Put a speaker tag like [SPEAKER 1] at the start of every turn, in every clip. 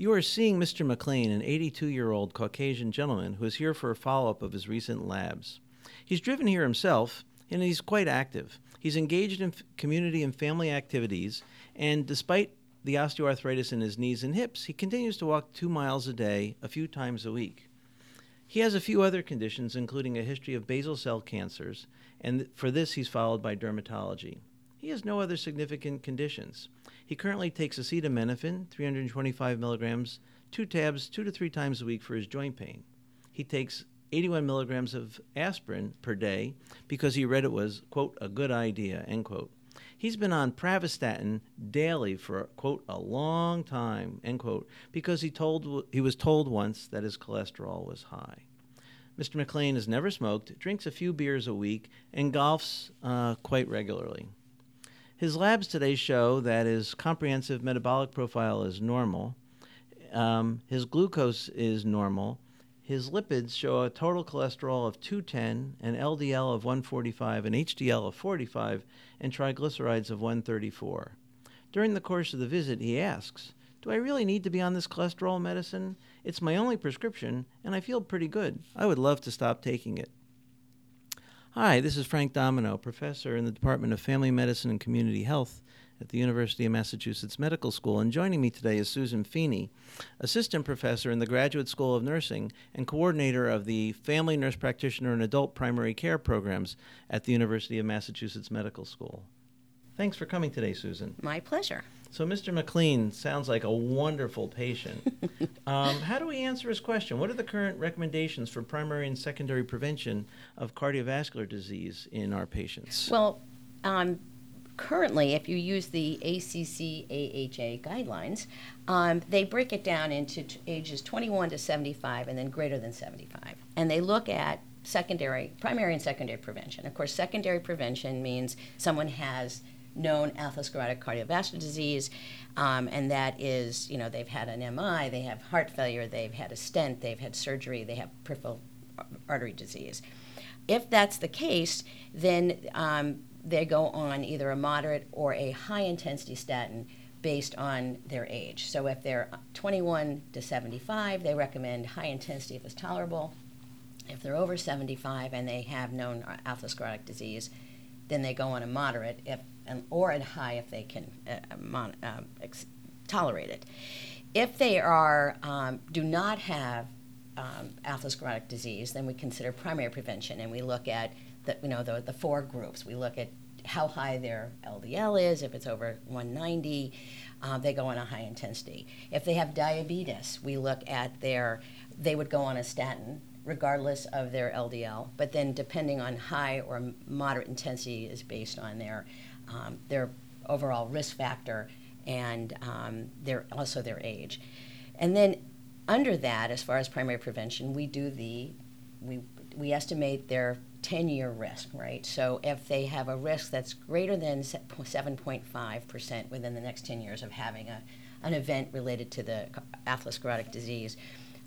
[SPEAKER 1] You are seeing Mr. McLean, an 82 year old Caucasian gentleman who is here for a follow up of his recent labs. He's driven here himself, and he's quite active. He's engaged in f- community and family activities, and despite the osteoarthritis in his knees and hips, he continues to walk two miles a day, a few times a week. He has a few other conditions, including a history of basal cell cancers, and for this, he's followed by dermatology. He has no other significant conditions. He currently takes acetaminophen, 325 milligrams, two tabs, two to three times a week for his joint pain. He takes 81 milligrams of aspirin per day because he read it was, quote, a good idea, end quote. He's been on pravastatin daily for, quote, a long time, end quote, because he, told, he was told once that his cholesterol was high. Mr. McLean has never smoked, drinks a few beers a week, and golfs uh, quite regularly. His labs today show that his comprehensive metabolic profile is normal, um, his glucose is normal, his lipids show a total cholesterol of 210, an LDL of 145, an HDL of 45, and triglycerides of 134. During the course of the visit, he asks, Do I really need to be on this cholesterol medicine? It's my only prescription, and I feel pretty good. I would love to stop taking it. Hi, this is Frank Domino, professor in the Department of Family Medicine and Community Health at the University of Massachusetts Medical School. And joining me today is Susan Feeney, assistant professor in the Graduate School of Nursing and coordinator of the Family Nurse Practitioner and Adult Primary Care programs at the University of Massachusetts Medical School. Thanks for coming today, Susan.
[SPEAKER 2] My pleasure.
[SPEAKER 1] So, Mr. McLean sounds like a wonderful patient. um, how do we answer his question? What are the current recommendations for primary and secondary prevention of cardiovascular disease in our patients?
[SPEAKER 2] Well, um, currently, if you use the ACC AHA guidelines, um, they break it down into t- ages 21 to 75 and then greater than 75. And they look at secondary, primary and secondary prevention. Of course, secondary prevention means someone has known atherosclerotic cardiovascular disease, um, and that is, you know, they've had an MI, they have heart failure, they've had a stent, they've had surgery, they have peripheral artery disease. If that's the case, then um, they go on either a moderate or a high intensity statin based on their age. So if they're 21 to 75, they recommend high intensity if it's tolerable. If they're over 75 and they have known atherosclerotic disease, then they go on a moderate if or a high if they can uh, mon, uh, ex- tolerate it. If they are um, do not have um, atherosclerotic disease, then we consider primary prevention, and we look at the you know the, the four groups. We look at how high their LDL is. If it's over 190, uh, they go on a high intensity. If they have diabetes, we look at their they would go on a statin regardless of their LDL. But then, depending on high or moderate intensity, is based on their um, their overall risk factor and um, their also their age. And then under that, as far as primary prevention, we do the we we estimate their 10-year risk, right? So if they have a risk that's greater than 7.5% within the next 10 years of having a, an event related to the atherosclerotic disease,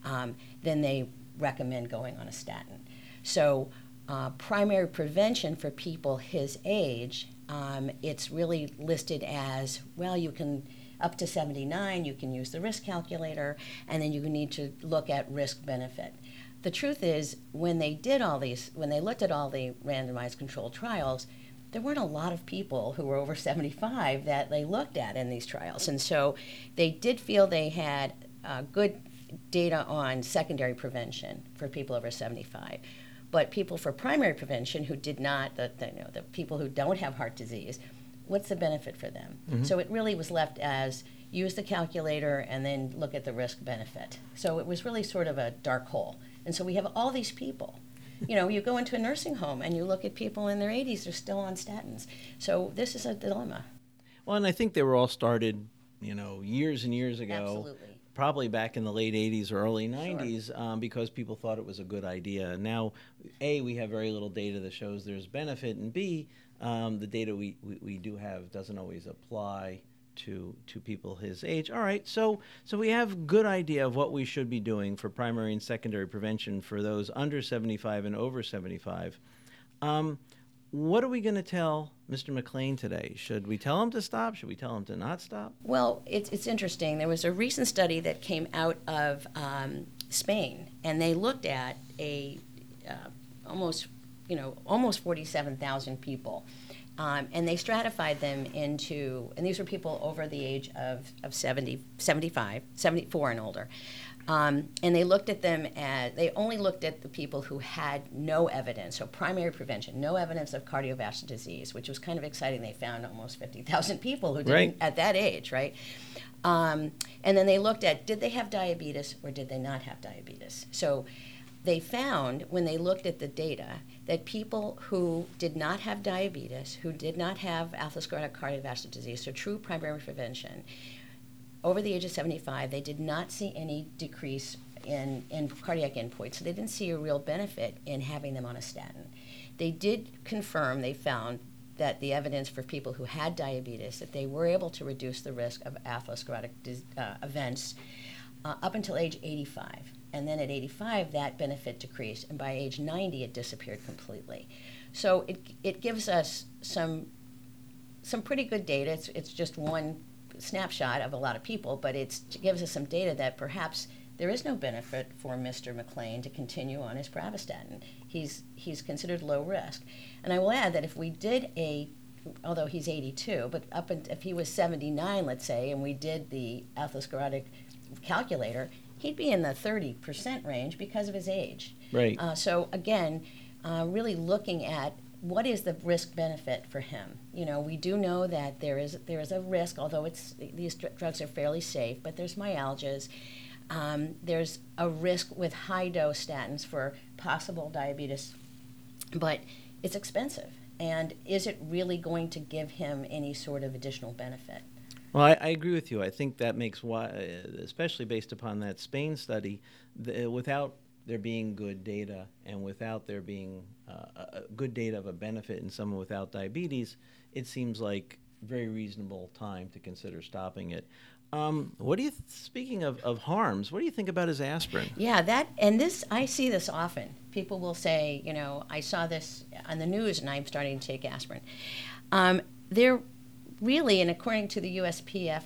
[SPEAKER 2] um, then they recommend going on a statin. So uh, primary prevention for people his age um, it's really listed as well, you can up to 79, you can use the risk calculator, and then you need to look at risk benefit. The truth is, when they did all these, when they looked at all the randomized controlled trials, there weren't a lot of people who were over 75 that they looked at in these trials. And so they did feel they had uh, good data on secondary prevention for people over 75 but people for primary prevention who did not, the, the, you know, the people who don't have heart disease, what's the benefit for them? Mm-hmm. So it really was left as use the calculator and then look at the risk benefit. So it was really sort of a dark hole. And so we have all these people. You know, you go into a nursing home and you look at people in their 80s, they're still on statins. So this is a dilemma.
[SPEAKER 1] Well, and I think they were all started you know, years and years ago.
[SPEAKER 2] Absolutely.
[SPEAKER 1] Probably back in the late 80s or early 90s um, because people thought it was a good idea. Now, A, we have very little data that shows there's benefit, and B, um, the data we, we, we do have doesn't always apply to to people his age. All right, so so we have good idea of what we should be doing for primary and secondary prevention for those under 75 and over 75. Um, what are we going to tell Mr. McLean today? Should we tell him to stop? Should we tell him to not stop?
[SPEAKER 2] Well, it's, it's interesting. There was a recent study that came out of um, Spain, and they looked at a uh, almost, you know, almost 47,000 people. Um, and they stratified them into, and these were people over the age of, of 70, 75, 74 and older. Um, and they looked at them as they only looked at the people who had no evidence, so primary prevention, no evidence of cardiovascular disease, which was kind of exciting. They found almost 50,000 people who didn't
[SPEAKER 1] Right.
[SPEAKER 2] at that age, right? Um, and then they looked at did they have diabetes or did they not have diabetes? So they found when they looked at the data that people who did not have diabetes, who did not have atherosclerotic cardiovascular disease, so true primary prevention, over the age of 75, they did not see any decrease in, in cardiac endpoints. So they didn't see a real benefit in having them on a statin. They did confirm, they found that the evidence for people who had diabetes, that they were able to reduce the risk of atherosclerotic uh, events uh, up until age 85. And then at 85, that benefit decreased, and by age 90, it disappeared completely. So it, it gives us some some pretty good data. It's, it's just one snapshot of a lot of people, but it gives us some data that perhaps there is no benefit for Mr. McLean to continue on his pravastatin. He's, he's considered low risk. And I will add that if we did a, although he's 82, but up in, if he was 79, let's say, and we did the atherosclerotic calculator, he'd be in the 30% range because of his age.
[SPEAKER 1] Right.
[SPEAKER 2] Uh, so again, uh, really looking at what is the risk benefit for him. You know, we do know that there is there is a risk, although it's these dr- drugs are fairly safe, but there's myalgias. Um, there's a risk with high dose statins for possible diabetes, but it's expensive. And is it really going to give him any sort of additional benefit?
[SPEAKER 1] Well, I, I agree with you. I think that makes why, especially based upon that Spain study, the, without there being good data and without there being uh, good data of a benefit in someone without diabetes, it seems like very reasonable time to consider stopping it. Um, what do you, th- speaking of, of harms, what do you think about his aspirin?
[SPEAKER 2] Yeah, that and this I see this often. People will say, you know, I saw this on the news and I'm starting to take aspirin. Um, they're really, and according to the USPF,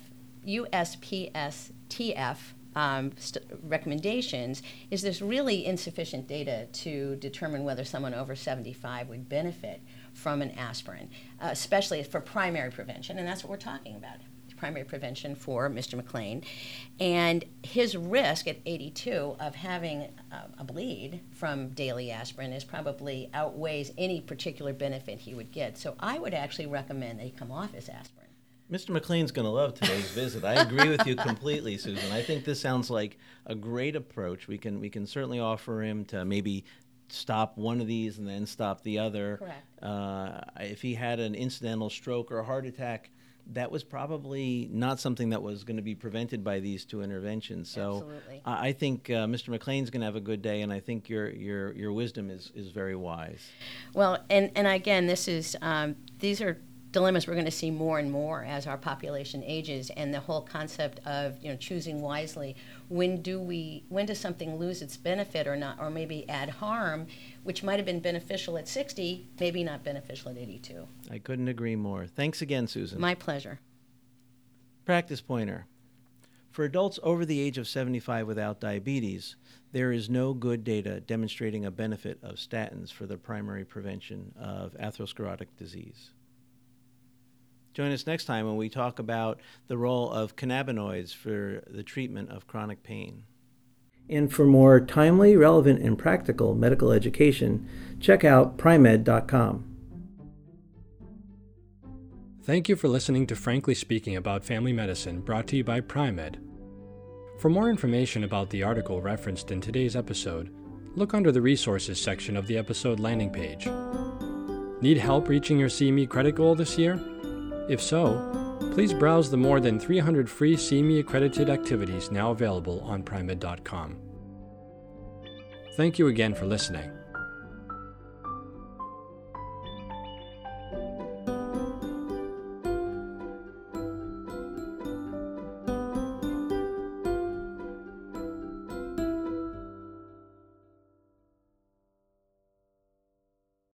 [SPEAKER 2] USPSTF um, st- recommendations, is there's really insufficient data to determine whether someone over 75 would benefit from an aspirin, uh, especially for primary prevention, and that's what we're talking about primary prevention for Mr. McLean. And his risk at 82 of having a, bleed from daily aspirin is probably outweighs any particular benefit he would get. So I would actually recommend that he come off his aspirin.
[SPEAKER 1] Mr. McLean's going to love today's visit. I agree with you completely, Susan. I think this sounds like a great approach. We can we can certainly offer him to maybe stop one of these and then stop the other.
[SPEAKER 2] Correct.
[SPEAKER 1] Uh, if he had an incidental stroke or a heart attack, that was probably not something that was going to be prevented by these two interventions. So
[SPEAKER 2] Absolutely.
[SPEAKER 1] I I think uh, Mr. McLean's going to have a good day, and I think your your your wisdom is is very wise.
[SPEAKER 2] Well, and, and again, this is um, these are dilemmas we're going to see more and more as our population ages, and the whole concept of you know choosing wisely. When do we? When does something lose its benefit or not, or maybe add harm, which might have been beneficial at 60, maybe not beneficial at 82.
[SPEAKER 1] I couldn't agree more. Thanks again, Susan.
[SPEAKER 2] My pleasure.
[SPEAKER 1] Practice pointer. For adults over the age of 75 without diabetes, there is no good data demonstrating a benefit of statins for the primary prevention of atherosclerotic disease. Join us next time when we talk about the role of cannabinoids for the treatment of chronic pain. And for more timely, relevant, and practical medical education, check out Pri-Med.com.
[SPEAKER 3] Thank you for listening to Frankly Speaking About Family Medicine, brought to you by Pri-Med. For more information about the article referenced in today's episode, look under the Resources section of the episode landing page. Need help reaching your CME credit goal this year? If so, please browse the more than 300 free CME accredited activities now available on Pri-Med.com. Thank you again for listening.